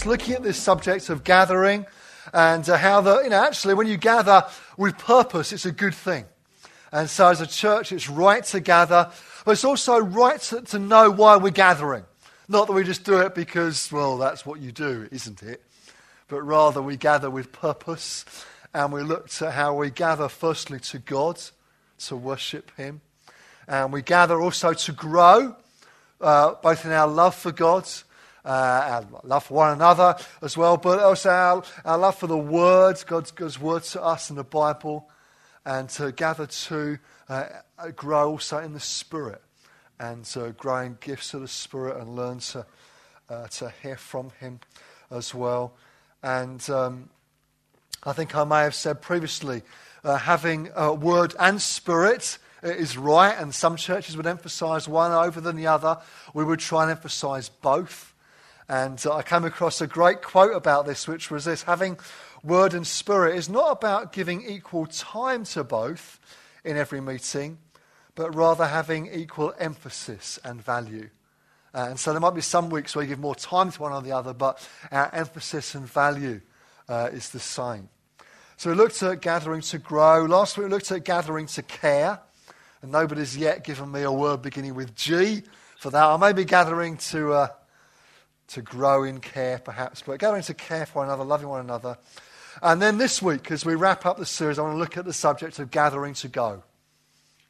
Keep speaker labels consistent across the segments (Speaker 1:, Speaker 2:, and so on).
Speaker 1: weeks looking at this subject of gathering and uh, how the, you know, actually when you gather with purpose, it's a good thing. And so as a church, it's right to gather, but it's also right to, to know why we're gathering. Not that we just do it because, well, that's what you do, isn't it? But rather we gather with purpose and we look to how we gather firstly to God, to worship Him. And we gather also to grow, uh, both in our love for God, our love for one another as well, but also our, our love for the Word, God's, God's Word to us in the Bible, and to gather to uh, grow also in the Spirit and to grow in gifts of the Spirit and learn to, uh, to hear from Him as well. And um, I think I may have said previously, uh, having uh, Word and Spirit is right, and some churches would emphasize one over than the other. We would try and emphasize both. And uh, I came across a great quote about this, which was this having word and spirit is not about giving equal time to both in every meeting, but rather having equal emphasis and value. Uh, and so there might be some weeks where you give more time to one or the other, but our emphasis and value uh, is the same. So we looked at gathering to grow. Last week we looked at gathering to care. And nobody's yet given me a word beginning with G for that. I may be gathering to. Uh, to grow in care, perhaps, but going to care for one another, loving one another. And then this week, as we wrap up the series, I want to look at the subject of gathering to go.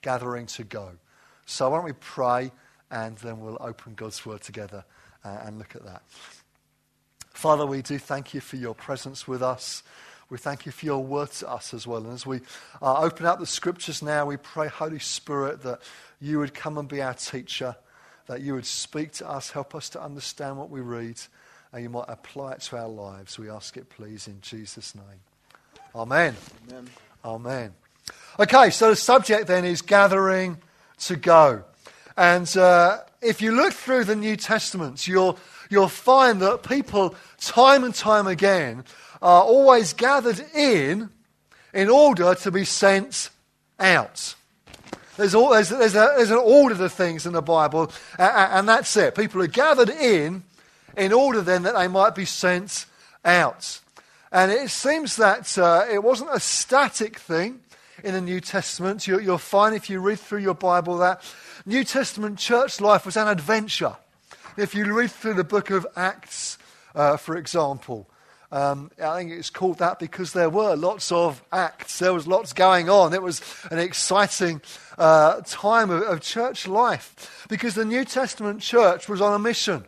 Speaker 1: Gathering to go. So why don't we pray and then we'll open God's Word together uh, and look at that. Father, we do thank you for your presence with us. We thank you for your word to us as well. And as we uh, open up the scriptures now, we pray, Holy Spirit, that you would come and be our teacher that you would speak to us, help us to understand what we read, and you might apply it to our lives. We ask it, please, in Jesus' name. Amen. Amen. Amen. Okay, so the subject then is gathering to go. And uh, if you look through the New Testament, you'll, you'll find that people, time and time again, are always gathered in in order to be sent out. There's, all, there's, there's, a, there's an order to things in the Bible, and, and that's it. People are gathered in in order then that they might be sent out. And it seems that uh, it wasn't a static thing in the New Testament. You, you'll find if you read through your Bible that New Testament church life was an adventure. If you read through the book of Acts, uh, for example, um, I think it's called that because there were lots of acts. There was lots going on. It was an exciting uh, time of, of church life because the New Testament church was on a mission.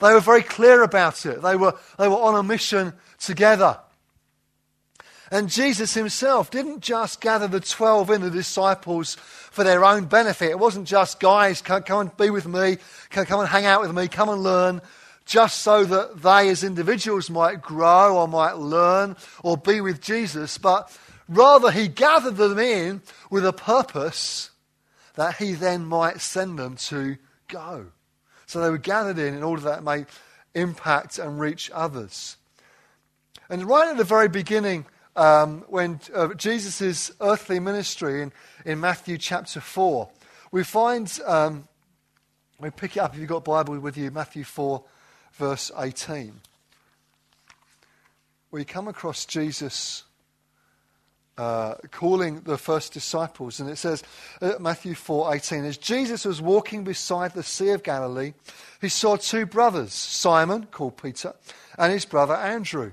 Speaker 1: They were very clear about it. They were, they were on a mission together. And Jesus himself didn't just gather the 12 in, the disciples, for their own benefit. It wasn't just, guys, come, come and be with me, come, come and hang out with me, come and learn just so that they as individuals might grow or might learn or be with Jesus, but rather he gathered them in with a purpose that he then might send them to go. So they were gathered in in order that it may impact and reach others. And right at the very beginning, um, when uh, Jesus' earthly ministry in, in Matthew chapter 4, we find, um, we pick it up if you've got Bible with you, Matthew 4, verse 18. We come across Jesus uh, calling the first disciples, and it says, uh, Matthew 4:18, as Jesus was walking beside the Sea of Galilee, he saw two brothers, Simon, called Peter, and his brother Andrew.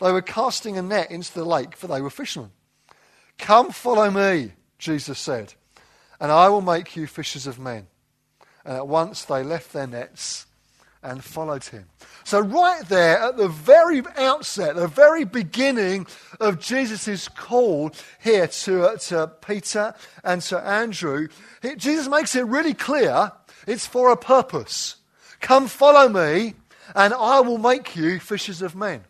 Speaker 1: They were casting a net into the lake, for they were fishermen. Come, follow me, Jesus said, and I will make you fishers of men. And at once they left their nets and followed him. So, right there at the very outset, the very beginning of Jesus' call here to, uh, to Peter and to Andrew, Jesus makes it really clear it's for a purpose. Come follow me, and I will make you fishers of men.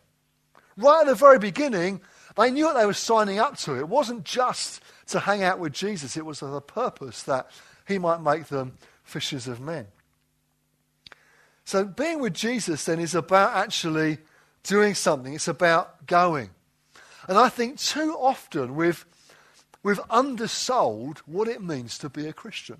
Speaker 1: Right at the very beginning, they knew what they were signing up to. It wasn't just to hang out with Jesus, it was for the purpose that he might make them fishers of men. So being with Jesus then is about actually doing something. It's about going. And I think too often we've, we've undersold what it means to be a Christian.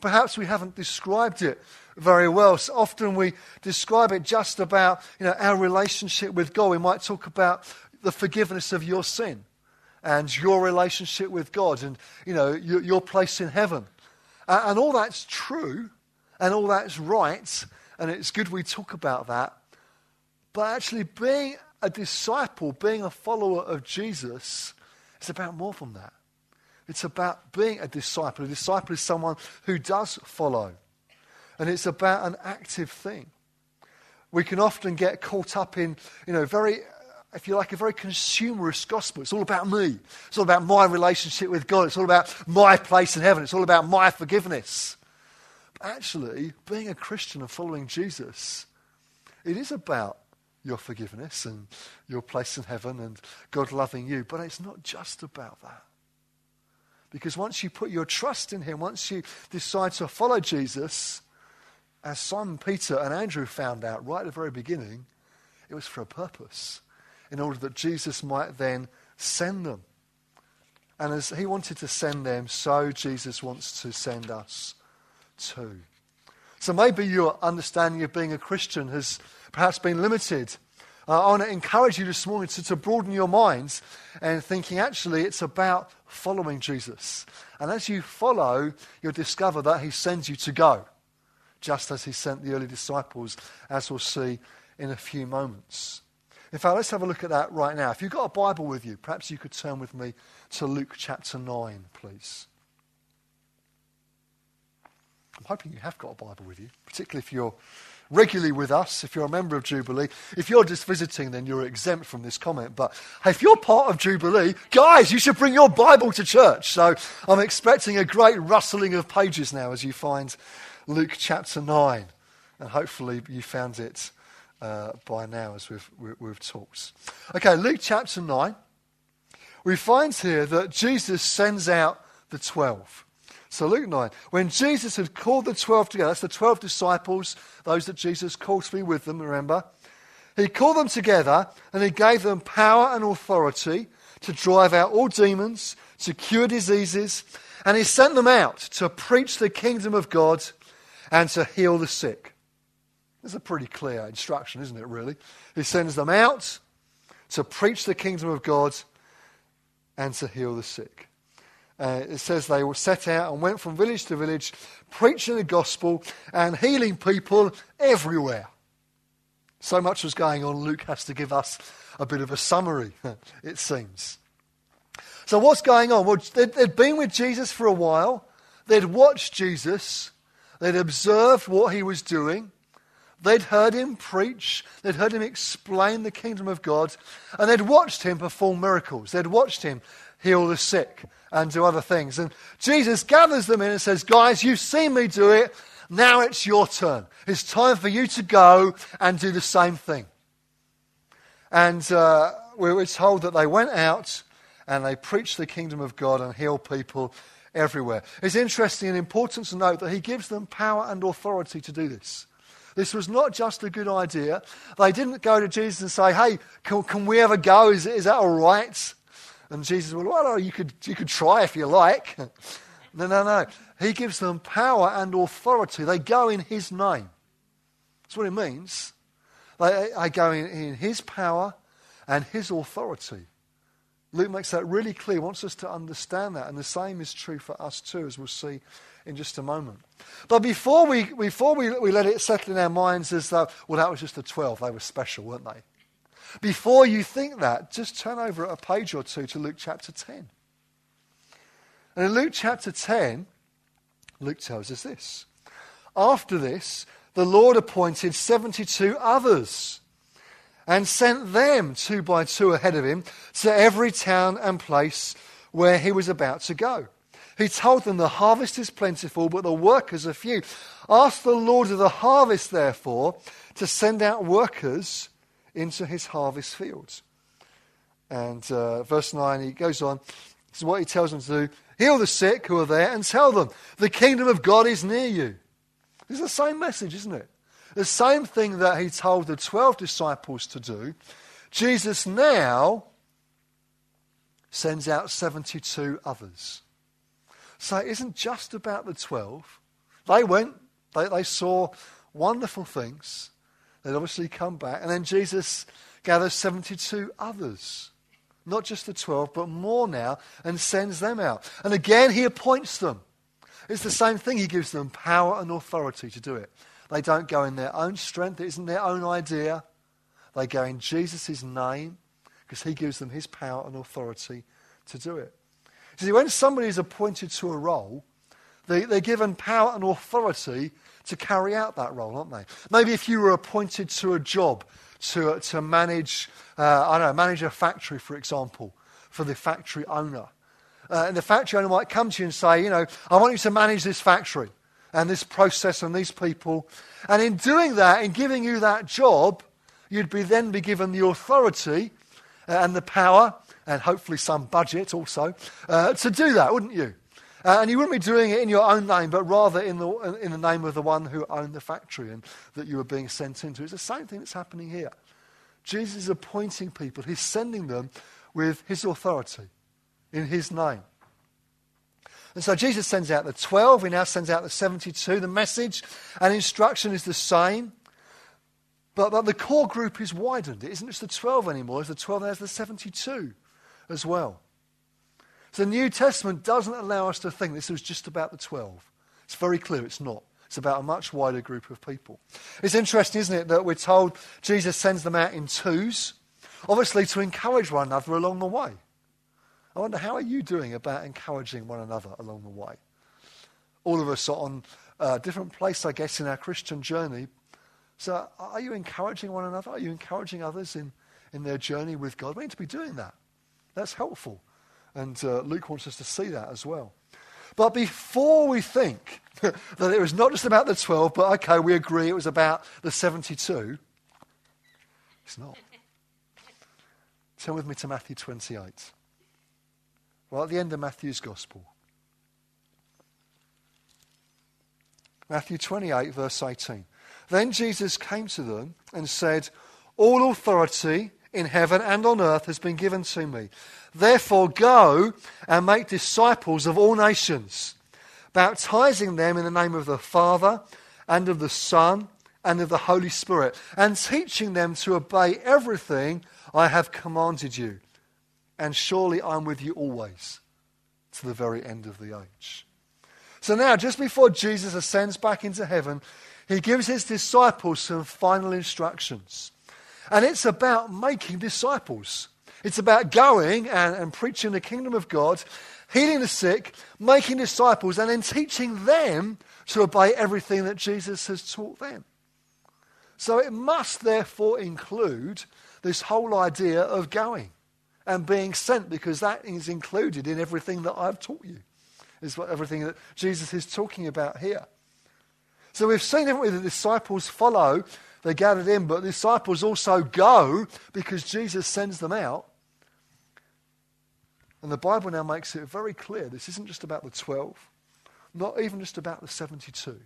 Speaker 1: Perhaps we haven't described it very well. So often we describe it just about you know, our relationship with God. We might talk about the forgiveness of your sin and your relationship with God and you know, your, your place in heaven. And all that's true and all that's right, and it's good we talk about that. But actually, being a disciple, being a follower of Jesus, is about more than that. It's about being a disciple. A disciple is someone who does follow. And it's about an active thing. We can often get caught up in, you know, very, if you like, a very consumerist gospel. It's all about me. It's all about my relationship with God. It's all about my place in heaven. It's all about my forgiveness. Actually, being a Christian and following Jesus, it is about your forgiveness and your place in heaven and God loving you. But it's not just about that. Because once you put your trust in Him, once you decide to follow Jesus, as Simon Peter and Andrew found out right at the very beginning, it was for a purpose, in order that Jesus might then send them. And as He wanted to send them, so Jesus wants to send us too. So maybe your understanding of being a Christian has perhaps been limited. Uh, I want to encourage you this morning to, to broaden your minds and thinking actually it's about following Jesus. And as you follow, you'll discover that he sends you to go, just as he sent the early disciples, as we'll see in a few moments. In fact, let's have a look at that right now. If you've got a Bible with you, perhaps you could turn with me to Luke chapter 9, please. Hoping you have got a Bible with you, particularly if you're regularly with us, if you're a member of Jubilee. If you're just visiting, then you're exempt from this comment. But if you're part of Jubilee, guys, you should bring your Bible to church. So I'm expecting a great rustling of pages now as you find Luke chapter 9. And hopefully you found it uh, by now as we've, we've talked. Okay, Luke chapter 9. We find here that Jesus sends out the 12. So, Luke 9, when Jesus had called the 12 together, that's the 12 disciples, those that Jesus called to be with them, remember? He called them together and he gave them power and authority to drive out all demons, to cure diseases, and he sent them out to preach the kingdom of God and to heal the sick. It's a pretty clear instruction, isn't it, really? He sends them out to preach the kingdom of God and to heal the sick uh, it says they were set out and went from village to village, preaching the gospel and healing people everywhere. So much was going on, Luke has to give us a bit of a summary, it seems. So, what's going on? Well, they'd, they'd been with Jesus for a while, they'd watched Jesus, they'd observed what he was doing. They'd heard him preach, they'd heard him explain the kingdom of God, and they'd watched him perform miracles. They'd watched him heal the sick and do other things. And Jesus gathers them in and says, Guys, you've seen me do it. Now it's your turn. It's time for you to go and do the same thing. And uh, we were told that they went out and they preached the kingdom of God and healed people everywhere. It's interesting and important to note that he gives them power and authority to do this. This was not just a good idea. They didn't go to Jesus and say, Hey, can, can we ever go? Is, is that all right? And Jesus, well, well, you could, you could try if you like. no, no, no. He gives them power and authority. They go in His name. That's what it means. They, they go in, in His power and His authority. Luke makes that really clear, wants us to understand that. And the same is true for us too, as we'll see in just a moment. But before we, before we, we let it settle in our minds as though, well, that was just the 12, they were special, weren't they? Before you think that, just turn over a page or two to Luke chapter 10. And in Luke chapter 10, Luke tells us this. After this, the Lord appointed 72 others and sent them two by two ahead of him to every town and place where he was about to go. He told them, The harvest is plentiful, but the workers are few. Ask the Lord of the harvest, therefore, to send out workers into his harvest fields. And uh, verse 9, he goes on. This is what he tells them to do heal the sick who are there and tell them, the kingdom of God is near you. It's the same message, isn't it? The same thing that he told the 12 disciples to do, Jesus now sends out 72 others. So it isn't just about the 12. They went, they, they saw wonderful things. They'd obviously come back. And then Jesus gathers 72 others. Not just the 12, but more now, and sends them out. And again, he appoints them. It's the same thing. He gives them power and authority to do it. They don't go in their own strength, it isn't their own idea. They go in Jesus' name because he gives them his power and authority to do it. See, when somebody is appointed to a role, they, they're given power and authority to carry out that role, aren't they? Maybe if you were appointed to a job to, to manage, uh, I don't know, manage a factory, for example, for the factory owner. Uh, and the factory owner might come to you and say, you know, I want you to manage this factory and this process and these people. And in doing that, in giving you that job, you'd be then be given the authority uh, and the power and hopefully some budget also uh, to do that, wouldn't you? Uh, and you wouldn't be doing it in your own name, but rather in the, in the name of the one who owned the factory and that you were being sent into. It's the same thing that's happening here. Jesus is appointing people, he's sending them with his authority in his name. And so Jesus sends out the 12, he now sends out the 72. The message and instruction is the same, but, but the core group is widened. It isn't just the 12 anymore, it's the 12 and there's the 72 as well. The New Testament doesn't allow us to think this was just about the 12. It's very clear it's not. It's about a much wider group of people. It's interesting, isn't it, that we're told Jesus sends them out in twos, obviously to encourage one another along the way. I wonder, how are you doing about encouraging one another along the way? All of us are on a different place, I guess, in our Christian journey. So are you encouraging one another? Are you encouraging others in, in their journey with God? We need to be doing that. That's helpful. And uh, Luke wants us to see that as well. But before we think that it was not just about the 12, but okay, we agree it was about the 72, it's not. Turn with me to Matthew 28. Well, at the end of Matthew's Gospel. Matthew 28, verse 18. Then Jesus came to them and said, All authority in heaven and on earth has been given to me. Therefore, go and make disciples of all nations, baptizing them in the name of the Father and of the Son and of the Holy Spirit, and teaching them to obey everything I have commanded you. And surely I'm with you always to the very end of the age. So now, just before Jesus ascends back into heaven, he gives his disciples some final instructions. And it's about making disciples. It's about going and, and preaching the kingdom of God, healing the sick, making disciples, and then teaching them to obey everything that Jesus has taught them. So it must therefore include this whole idea of going and being sent because that is included in everything that I've taught you. Is what everything that Jesus is talking about here. So we've seen, haven't we, the disciples follow they gathered in, but the disciples also go because Jesus sends them out. And the Bible now makes it very clear this isn't just about the 12, not even just about the 72,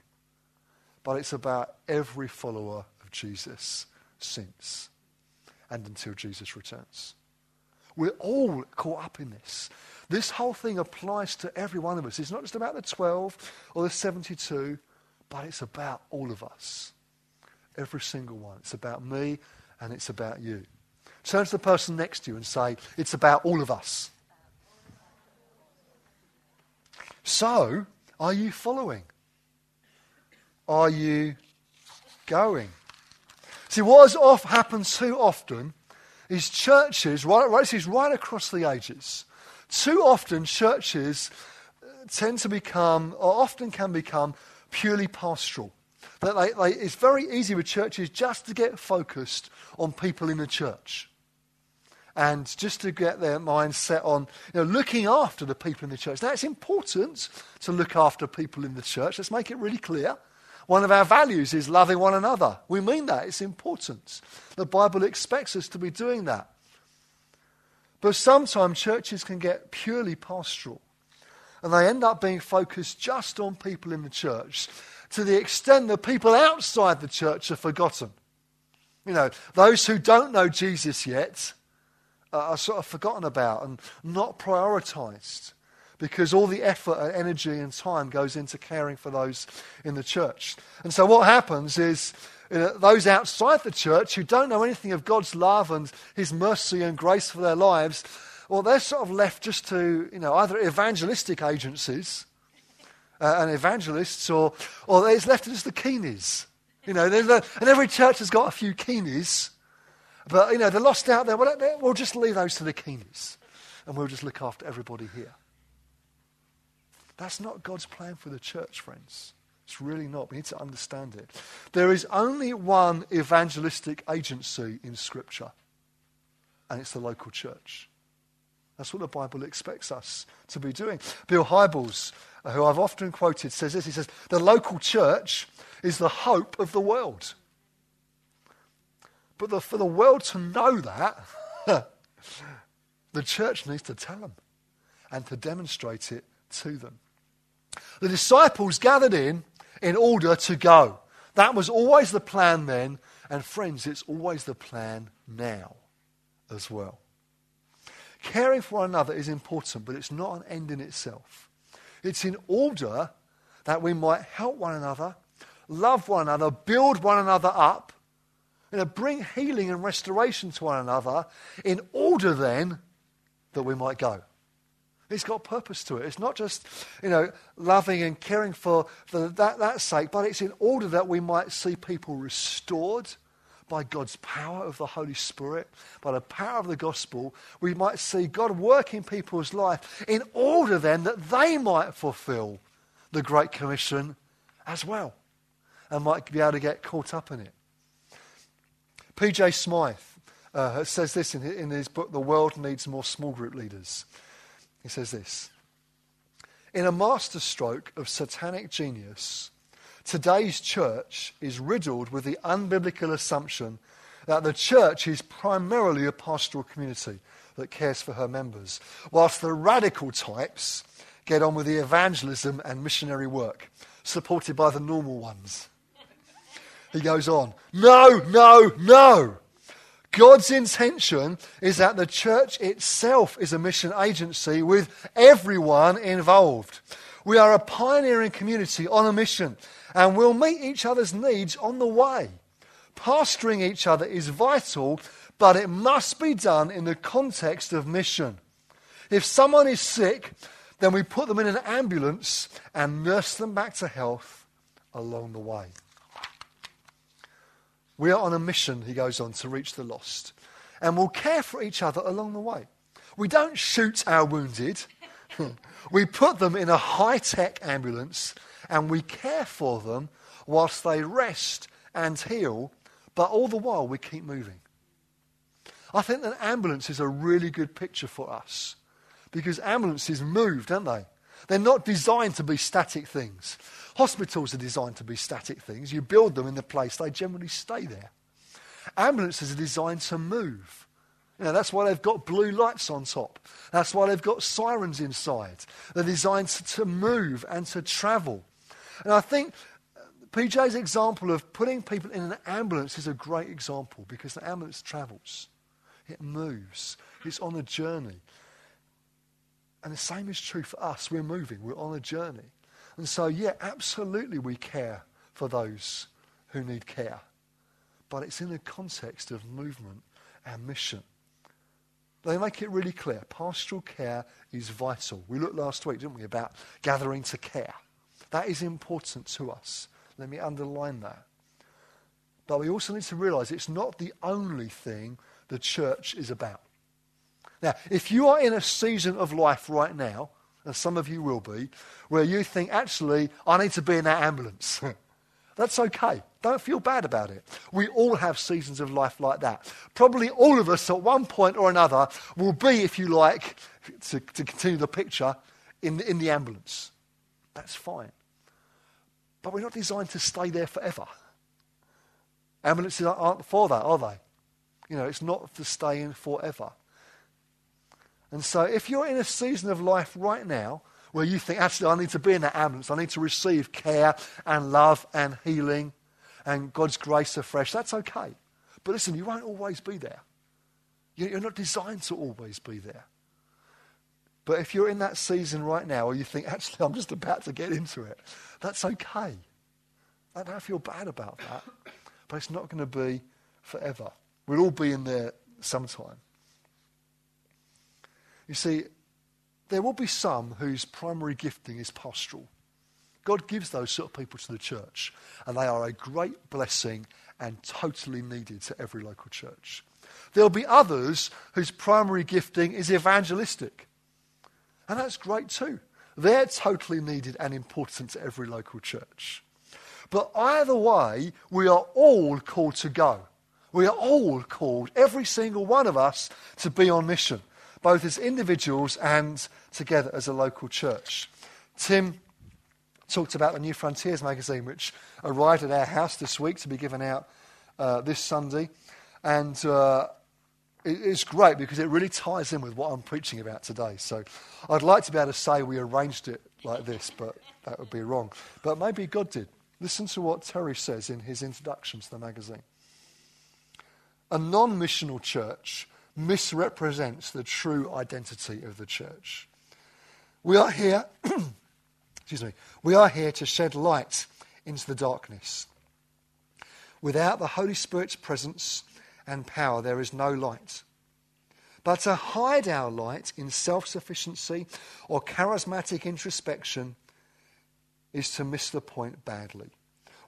Speaker 1: but it's about every follower of Jesus since and until Jesus returns. We're all caught up in this. This whole thing applies to every one of us. It's not just about the 12 or the 72, but it's about all of us. Every single one. It's about me and it's about you. Turn to the person next to you and say, It's about all of us. So, are you following? Are you going? See, what has off happened too often is churches, right, right, right across the ages. Too often, churches uh, tend to become, or often can become, purely pastoral. That they, they, it's very easy with churches just to get focused on people in the church. And just to get their mind set on you know, looking after the people in the church. Now, it's important to look after people in the church. Let's make it really clear. One of our values is loving one another. We mean that. It's important. The Bible expects us to be doing that. But sometimes churches can get purely pastoral. And they end up being focused just on people in the church to the extent that people outside the church are forgotten. You know, those who don't know Jesus yet are sort of forgotten about and not prioritized because all the effort and energy and time goes into caring for those in the church. And so what happens is you know, those outside the church who don't know anything of God's love and His mercy and grace for their lives, well, they're sort of left just to, you know, either evangelistic agencies uh, and evangelists or, or it's left to just the keenies. You know, and every church has got a few keenies. But, you know, they're lost out there. Well, just leave those to the keenies. And we'll just look after everybody here. That's not God's plan for the church, friends. It's really not. We need to understand it. There is only one evangelistic agency in Scripture, and it's the local church. That's what the Bible expects us to be doing. Bill Hybels, uh, who I've often quoted, says this. He says, The local church is the hope of the world. But the, for the world to know that, the church needs to tell them and to demonstrate it to them. The disciples gathered in in order to go. That was always the plan then, and friends, it's always the plan now as well. Caring for one another is important, but it's not an end in itself. It's in order that we might help one another, love one another, build one another up, you know, bring healing and restoration to one another, in order then that we might go. It's got purpose to it. It's not just, you know, loving and caring for, for that, that sake, but it's in order that we might see people restored by God's power of the Holy Spirit, by the power of the gospel. We might see God work in people's life in order then that they might fulfill the Great Commission as well and might be able to get caught up in it. P.J. Smyth uh, says this in, in his book, The World Needs More Small Group Leaders. He says this In a masterstroke of satanic genius, today's church is riddled with the unbiblical assumption that the church is primarily a pastoral community that cares for her members, whilst the radical types get on with the evangelism and missionary work, supported by the normal ones. He goes on, No, no, no. God's intention is that the church itself is a mission agency with everyone involved. We are a pioneering community on a mission, and we'll meet each other's needs on the way. Pastoring each other is vital, but it must be done in the context of mission. If someone is sick, then we put them in an ambulance and nurse them back to health along the way. We are on a mission, he goes on, to reach the lost. And we'll care for each other along the way. We don't shoot our wounded. we put them in a high tech ambulance and we care for them whilst they rest and heal, but all the while we keep moving. I think an ambulance is a really good picture for us because ambulances move, don't they? They're not designed to be static things. Hospitals are designed to be static things. You build them in the place, they generally stay there. Ambulances are designed to move. You know, that's why they've got blue lights on top. That's why they've got sirens inside. They're designed to move and to travel. And I think uh, PJ's example of putting people in an ambulance is a great example because the ambulance travels, it moves, it's on a journey. And the same is true for us. We're moving, we're on a journey. And so, yeah, absolutely we care for those who need care. But it's in the context of movement and mission. They make it really clear. Pastoral care is vital. We looked last week, didn't we, about gathering to care. That is important to us. Let me underline that. But we also need to realize it's not the only thing the church is about. Now, if you are in a season of life right now, and some of you will be, where you think, actually, I need to be in that ambulance. That's okay. Don't feel bad about it. We all have seasons of life like that. Probably all of us at one point or another will be, if you like, to, to continue the picture, in in the ambulance. That's fine. But we're not designed to stay there forever. Ambulances aren't for that, are they? You know, it's not to stay in forever. And so, if you're in a season of life right now where you think, actually, I need to be in that ambulance. I need to receive care and love and healing and God's grace afresh. That's okay. But listen, you won't always be there. You're not designed to always be there. But if you're in that season right now, or you think, actually, I'm just about to get into it, that's okay. I don't feel bad about that. But it's not going to be forever. We'll all be in there sometime. You see, there will be some whose primary gifting is pastoral. God gives those sort of people to the church, and they are a great blessing and totally needed to every local church. There'll be others whose primary gifting is evangelistic, and that's great too. They're totally needed and important to every local church. But either way, we are all called to go. We are all called, every single one of us, to be on mission, both as individuals and together as a local church. Tim talked about the Newfrontiers magazine, which arrived at our house this week to be given out uh, this Sunday. And uh, it, it's great because it really ties in with what I'm preaching about today. So I'd like to be able to say we arranged it like this, but that would be wrong. But maybe God did. Listen to what Terry says in his introduction to the magazine. A non missional church misrepresents the true identity of the church. We are here, excuse me, we are here to shed light into the darkness. Without the Holy Spirit's presence and power, there is no light. But to hide our light in self sufficiency or charismatic introspection is to miss the point badly.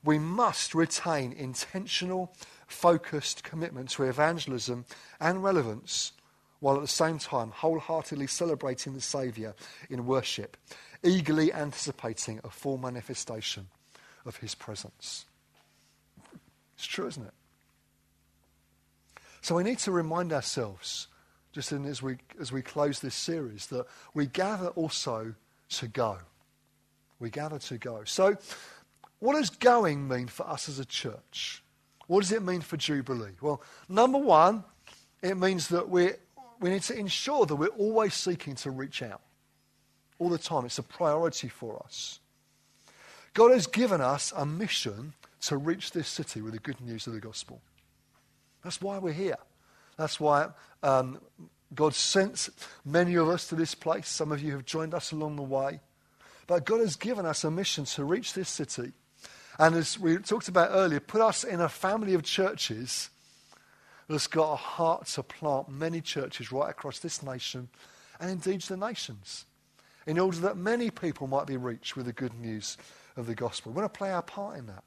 Speaker 1: We must retain intentional, focused commitment to evangelism and relevance while at the same time wholeheartedly celebrating the Saviour in worship, eagerly anticipating a full manifestation of His presence. It's true, isn't it? So we need to remind ourselves, just as we, as we close this series, that we gather also to go. We gather to go. So, what does going mean for us as a church? What does it mean for Jubilee? Well, number one, it means that we we need to ensure that we're always seeking to reach out. All the time. It's a priority for us. God has given us a mission to reach this city with the good news of the gospel. That's why we're here. That's why um, God sent many of us to this place. Some of you have joined us along the way. But God has given us a mission to reach this city. And as we talked about earlier, put us in a family of churches that's got a heart to plant many churches right across this nation and indeed the nations in order that many people might be reached with the good news of the gospel. We want to play our part in that.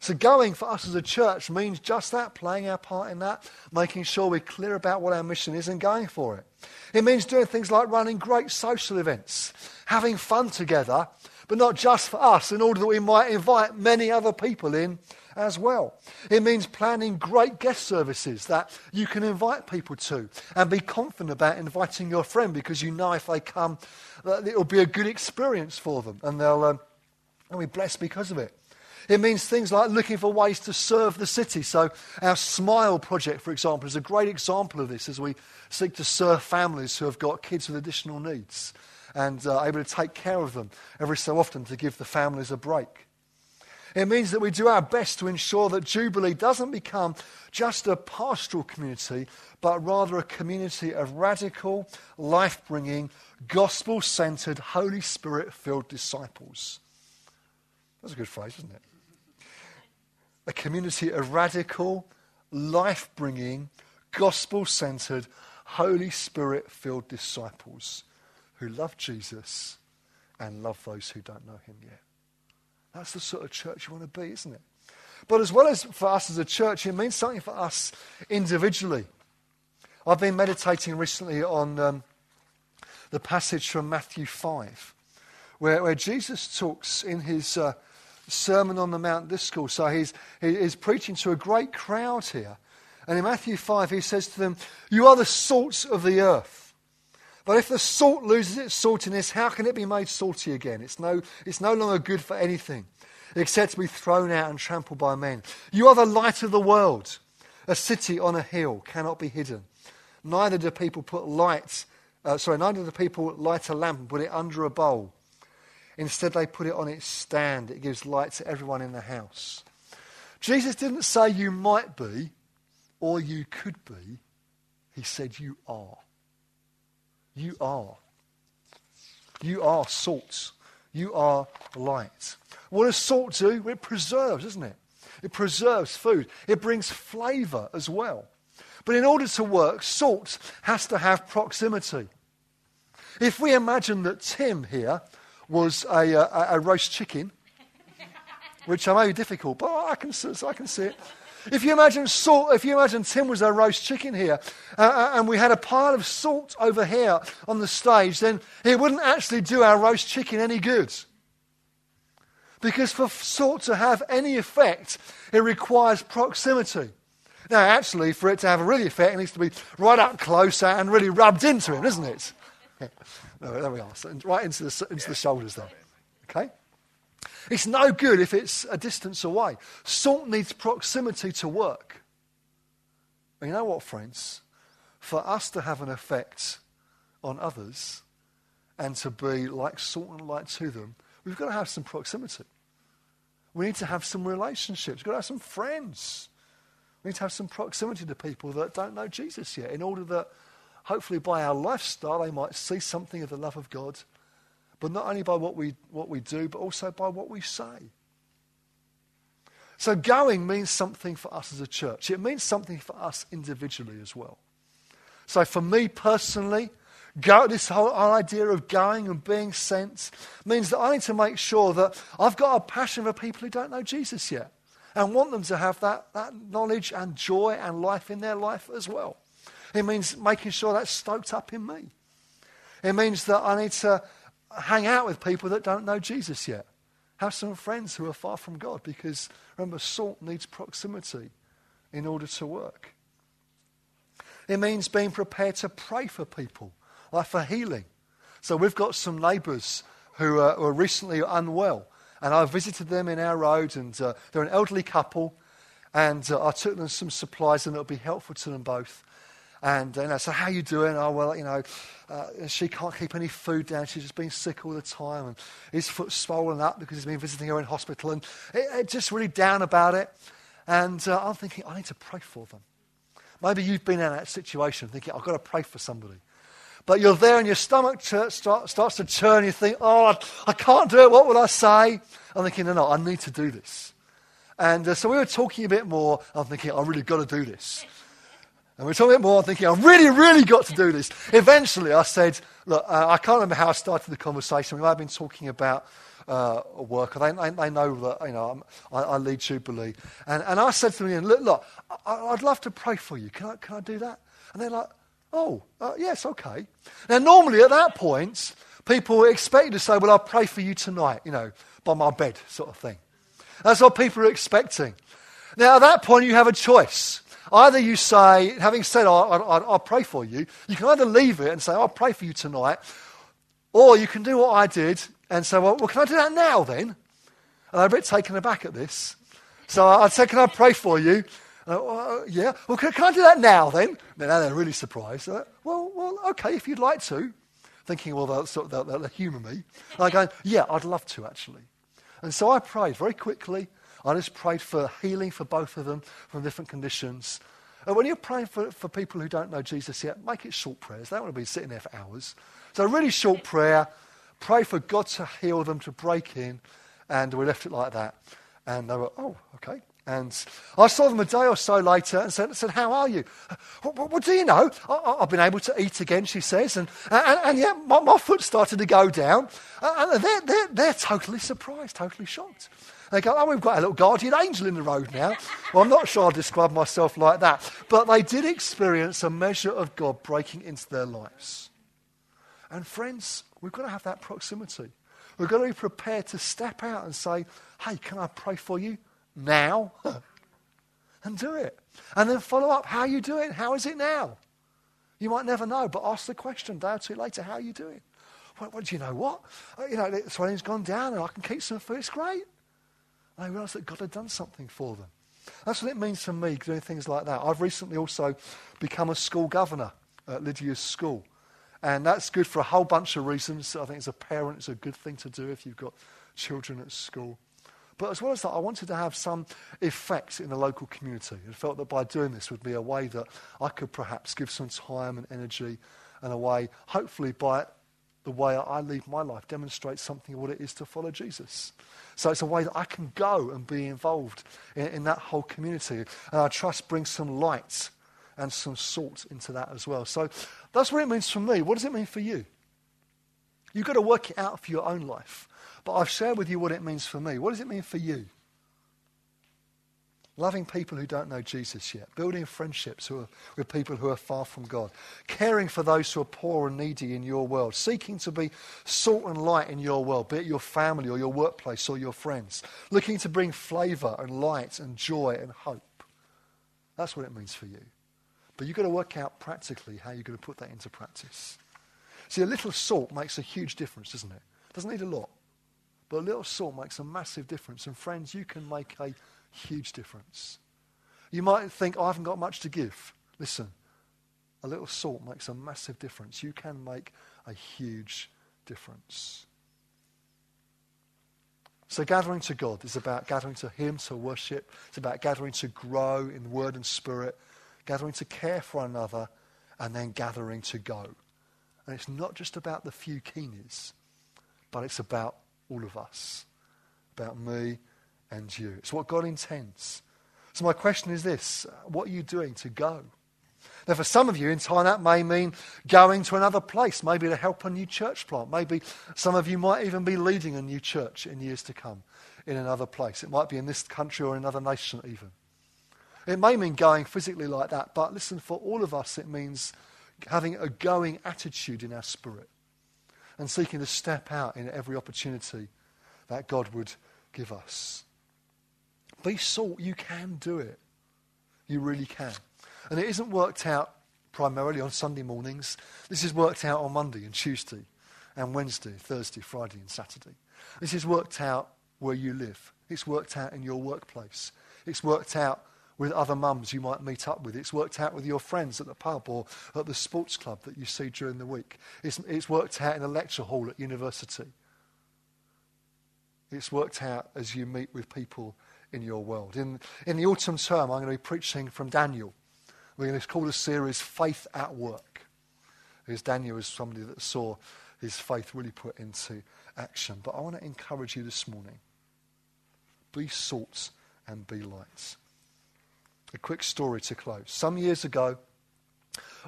Speaker 1: So, going for us as a church means just that, playing our part in that, making sure we're clear about what our mission is and going for it. It means doing things like running great social events, having fun together, but not just for us, in order that we might invite many other people in as well. It means planning great guest services that you can invite people to and be confident about inviting your friend because you know if they come, that it'll be a good experience for them and they'll, um, they'll be blessed because of it. It means things like looking for ways to serve the city. So, our Smile project, for example, is a great example of this as we seek to serve families who have got kids with additional needs and uh, able to take care of them every so often to give the families a break. It means that we do our best to ensure that Jubilee doesn't become just a pastoral community, but rather a community of radical, life bringing, gospel centered, Holy Spirit filled disciples. That's a good phrase, isn't it? a community of radical, life bringing, gospel centered, Holy Spirit filled disciples who love Jesus and love those who don't know him yet. That's the sort of church you want to be, isn't it? But as well as for us as a church, it means something for us individually. I've been meditating recently on um, the passage from Matthew 5, where, where Jesus talks in his uh, Sermon on the Mount Discourse. So he's, he's preaching to a great crowd here. And in Matthew 5, he says to them, You are the salt of the earth. But if the salt loses its saltiness, how can it be made salty again? It's no, it's no longer good for anything except to be thrown out and trampled by men. You are the light of the world. A city on a hill cannot be hidden. Neither do people put light uh, sorry, neither do people light a lamp and put it under a bowl. Instead, they put it on its stand. It gives light to everyone in the house. Jesus didn't say you might be or you could be. He said you are. You are. You are salt. You are light. What does salt do? It preserves, doesn't it? It preserves food. It brings flavour as well. But in order to work, salt has to have proximity. If we imagine that Tim here was a, uh, a, a roast chicken, which I may be difficult, but I can, I can see it. If you imagine salt, if you imagine Tim was a roast chicken here, uh, uh, and we had a pile of salt over here on the stage, then it wouldn't actually do our roast chicken any good. Because for salt to have any effect, it requires proximity. Now, actually, for it to have a really effect, it needs to be right up close and really rubbed into him, doesn't it? no, there we are. So right into the, into the shoulders there. Okay? It's no good if it's a distance away. Salt needs proximity to work. And you know what, friends? For us to have an effect on others and to be like salt and light to them, we've got to have some proximity. We need to have some relationships. We've got to have some friends. We need to have some proximity to people that don't know Jesus yet in order that hopefully by our lifestyle they might see something of the love of God but not only by what we, what we do, but also by what we say. So going means something for us as a church. It means something for us individually as well. So for me personally, go, this whole idea of going and being sent means that I need to make sure that I've got a passion for people who don't know Jesus yet and want them to have that, that knowledge and joy and life in their life as well. It means making sure that's stoked up in me. It means that I need to hang out with people that don't know Jesus yet. Have some friends who are far from God because remember, salt needs proximity in order to work. It means being prepared to pray for people, like for healing. So we've got some neighbours who are, who are recently unwell, and I visited them in our road, and uh, they're an elderly couple, and uh, I took them some supplies, and it'll be helpful to them both. And you know, so how you doing? Oh well, you know, uh, she can't keep any food down. She's just been sick all the time, and his foot's swollen up because he's been visiting her in hospital, and it, it just really down about it. And uh, I'm thinking, I need to pray for them. Maybe you've been in that situation, thinking, I've got to pray for somebody. But you're there and your stomach start, starts to churn. You think, oh, I, I, can't do it. What will I say? I'm thinking, no, no, I need to do this. And uh, so we were talking a bit more. I'm thinking, I really got to do this. And we're talking more, thinking, I've really, really got to do this. Eventually, I said, look, uh, I can't remember how I started the conversation. We might have been talking about uh, work. They, they, they, know that, you know, I, I, lead Jubilee. And, and I said to them, look, look I, would love to pray for you. Can I, can I do that? And they're like, oh, uh, yes, okay. Now, normally at that point, people expect you to say, well, I'll pray for you tonight, you know, by my bed, sort of thing. That's what people are expecting. Now, at that point, you have a choice. Either you say, having said, I'll, I'll, pray for you, you can either leave it and say, I'll pray for you tonight, or you can do what I did and say, well, well can I do that now then? And I'm a bit taken aback at this. So I'd say, can I pray for you? Uh, yeah. Well, can, can, I do that now then? Now they're really surprised. Uh, well, well, okay, if you'd like to. Thinking, well, they'll, sort of, they'll, they'll humour me. And I go, yeah, I'd love to actually. And so I prayed very quickly. I just prayed for healing for both of them from different conditions. And when you're praying for, for people who don't know Jesus yet, make it short prayers. They don't want to be sitting there for hours. So a really short prayer. Pray for God to heal them, to break in. And we left it like that. And they were, oh, okay. And I saw them a day or so later and said, said How are you? Well do you know? I, have been able to eat again, she says. And, and, and yeah, my, my, foot started to go down. And they're, they're, they're totally surprised, totally shocked. They go, oh, we've got a little guardian angel in the road now. Well, I'm not sure I describe myself like that. But they did experience a measure of God breaking into their lives. And friends, we've got to have that proximity. We've got to be prepared to step out and say, hey, can I pray for you now? and do it. And then follow up. How are you doing? How is it now? You might never know, but ask the question day or two later, how are you doing? Well do you know what? Uh, you know, The swelling's gone down and I can keep some food. It's great. I realised that God had done something for them. That's what it means for me doing things like that. I've recently also become a school governor at Lydia's school. And that's good for a whole bunch of reasons. I think as a parent, it's a good thing to do if you've got children at school. But as well as that, I wanted to have some effect in the local community. I felt that by doing this would be a way that I could perhaps give some time and energy and a way, hopefully by the way I live my life, demonstrates something of what it is to follow Jesus. So it's a way that I can go and be involved in, in that whole community. And I trust bring some light and some salt into that as well. So that's what it means for me. What does it mean for you? You've got to work it out for your own life. But I've shared with you what it means for me. What does it mean for you? Loving people who don't know Jesus yet, building friendships are, with people who are far from God, caring for those who are poor and needy in your world, seeking to be salt and light in your world, be it your family or your workplace or your friends, looking to bring flavour and light and joy and hope. That's what it means for you. But you've got to work out practically how you're going to put that into practice. See, a little salt makes a huge difference, doesn't it? Doesn't need a lot. But a little salt makes a massive difference. And friends, you can make a huge difference. You might think, oh, I haven't got much to give. Listen, a little salt makes a massive difference. You can make a huge difference. So, gathering to God is about gathering to Him to worship. It's about gathering to grow in word and spirit, gathering to care for another, and then gathering to go. And it's not just about the few keenies, but it's about all of us, about me and you. It's what God intends. So, my question is this what are you doing to go? Now, for some of you in time, that may mean going to another place, maybe to help a new church plant. Maybe some of you might even be leading a new church in years to come in another place. It might be in this country or another nation, even. It may mean going physically like that, but listen, for all of us, it means having a going attitude in our spirit and seeking to step out in every opportunity that God would give us. Be salt. You can do it. You really can. And it isn't worked out primarily on Sunday mornings. This is worked out on Monday and Tuesday and Wednesday, Thursday, Friday, and Saturday. This is worked out where you live. It's worked out in your workplace. It's worked out with other mums you might meet up with. It's worked out with your friends at the pub or at the sports club that you see during the week. It's, it's worked out in a lecture hall at university. It's worked out as you meet with people in your world. In, in the autumn term, I'm going to be preaching from Daniel. We're going to call the series Faith at Work. Because Daniel is somebody that saw his faith really put into action. But I want to encourage you this morning be salt and be lights a quick story to close. Some years ago,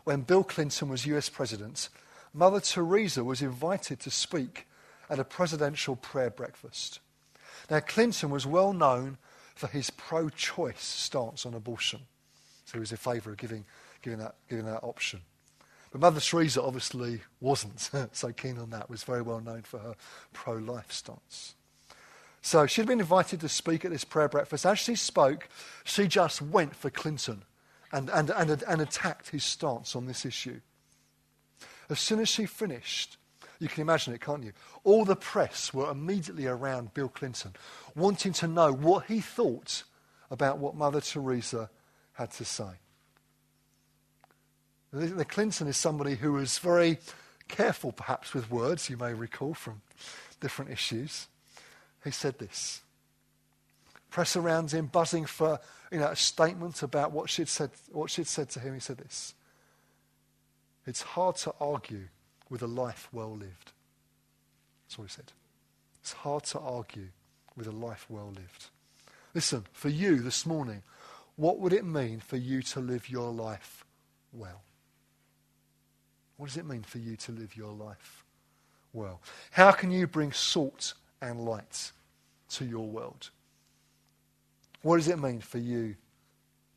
Speaker 1: when Bill Clinton was US President, Mother Teresa was invited to speak at a presidential prayer breakfast. Now, Clinton was well known for his pro choice stance on abortion. So he was in favour of giving, giving, that, giving that option. But Mother Teresa obviously wasn't so keen on that, was very well known for her pro life stance. So she'd been invited to speak at this prayer breakfast. As she spoke, she just went for Clinton and, and, and, and attacked his stance on this issue. As soon as she finished, you can imagine it, can't you? All the press were immediately around Bill Clinton, wanting to know what he thought about what Mother Teresa had to say. The Clinton is somebody who was very careful, perhaps, with words, you may recall from different issues he said this. Press around him, buzzing for you know, a statement about what she'd, said, what she'd said to him. He said this It's hard to argue with a life well lived. That's what he said. It's hard to argue with a life well lived. Listen, for you this morning, what would it mean for you to live your life well? What does it mean for you to live your life well? How can you bring salt and light to your world. What does it mean for you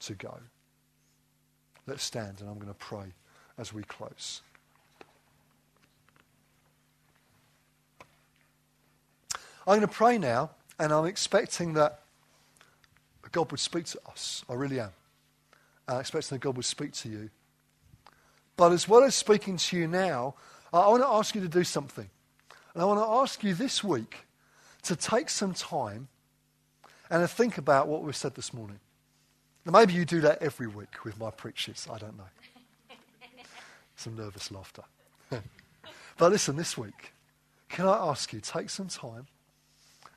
Speaker 1: to go? Let's stand and I'm going to pray as we close. I'm going to pray now, and I'm expecting that God would speak to us. I really am. I'm expecting that God would speak to you. But as well as speaking to you now, I want to ask you to do something. And I want to ask you this week to take some time and to think about what we've said this morning. Now, maybe you do that every week with my preachers. I don't know. Some nervous laughter. But listen, this week, can I ask you, take some time,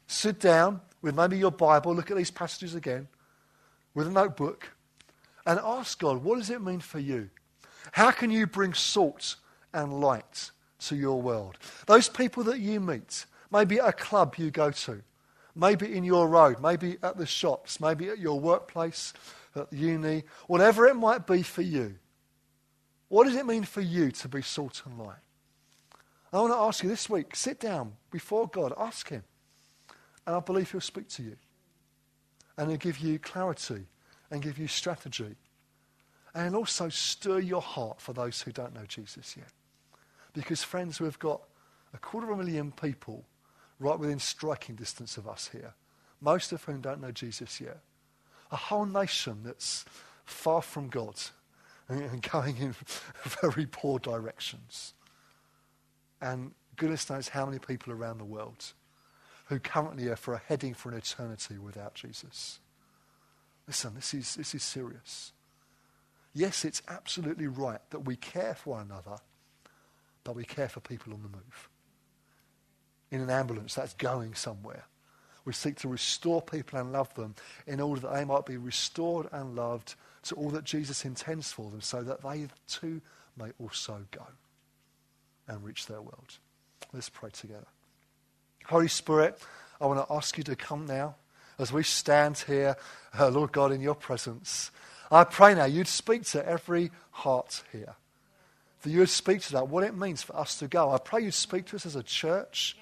Speaker 1: sit down with maybe your Bible, look at these passages again, with a notebook, and ask God, what does it mean for you? How can you bring salt and light to your world? Those people that you meet, maybe at a club you go to, maybe in your road, maybe at the shops, maybe at your workplace, at the uni, whatever it might be for you. What does it mean for you to be salt and light? I want to ask you this week sit down before God, ask Him, and I believe He'll speak to you. And He'll give you clarity and give you strategy. And also stir your heart for those who don't know Jesus yet. Because, friends, we've got a quarter of a million people right within striking distance of us here, most of whom don't know Jesus yet. A whole nation that's far from God and going in very poor directions. And goodness knows how many people around the world who currently are for a heading for an eternity without Jesus. Listen, this is, this is serious. Yes, it's absolutely right that we care for one another, but we care for people on the move. In an ambulance that's going somewhere. We seek to restore people and love them in order that they might be restored and loved to all that Jesus intends for them so that they too may also go and reach their world. Let's pray together. Holy Spirit, I want to ask you to come now as we stand here, uh, Lord God, in your presence. I pray now you'd speak to every heart here. That you would speak to that, what it means for us to go. I pray you'd speak to us as a church.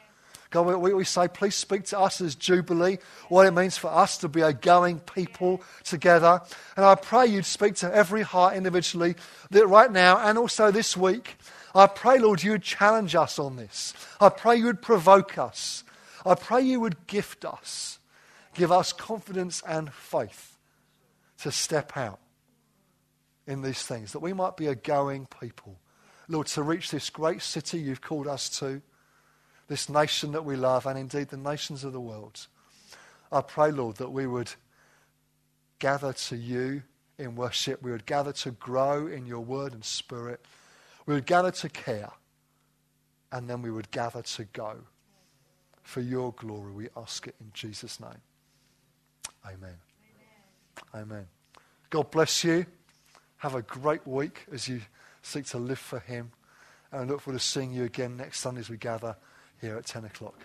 Speaker 1: God, we, we say, please speak to us as Jubilee, what it means for us to be a going people together. And I pray you'd speak to every heart individually that right now and also this week. I pray, Lord, you would challenge us on this. I pray you would provoke us. I pray you would gift us, give us confidence and faith to step out in these things, that we might be a going people. Lord, to reach this great city you've called us to this nation that we love, and indeed the nations of the world. I pray, Lord, that we would gather to you in worship. We would gather to grow in your word and spirit. We would gather to care. And then we would gather to go. For your glory, we ask it in Jesus' name. Amen. Amen. Amen. God bless you. Have a great week as you seek to live for him. And I look forward to seeing you again next Sunday as we gather here at 10 o'clock.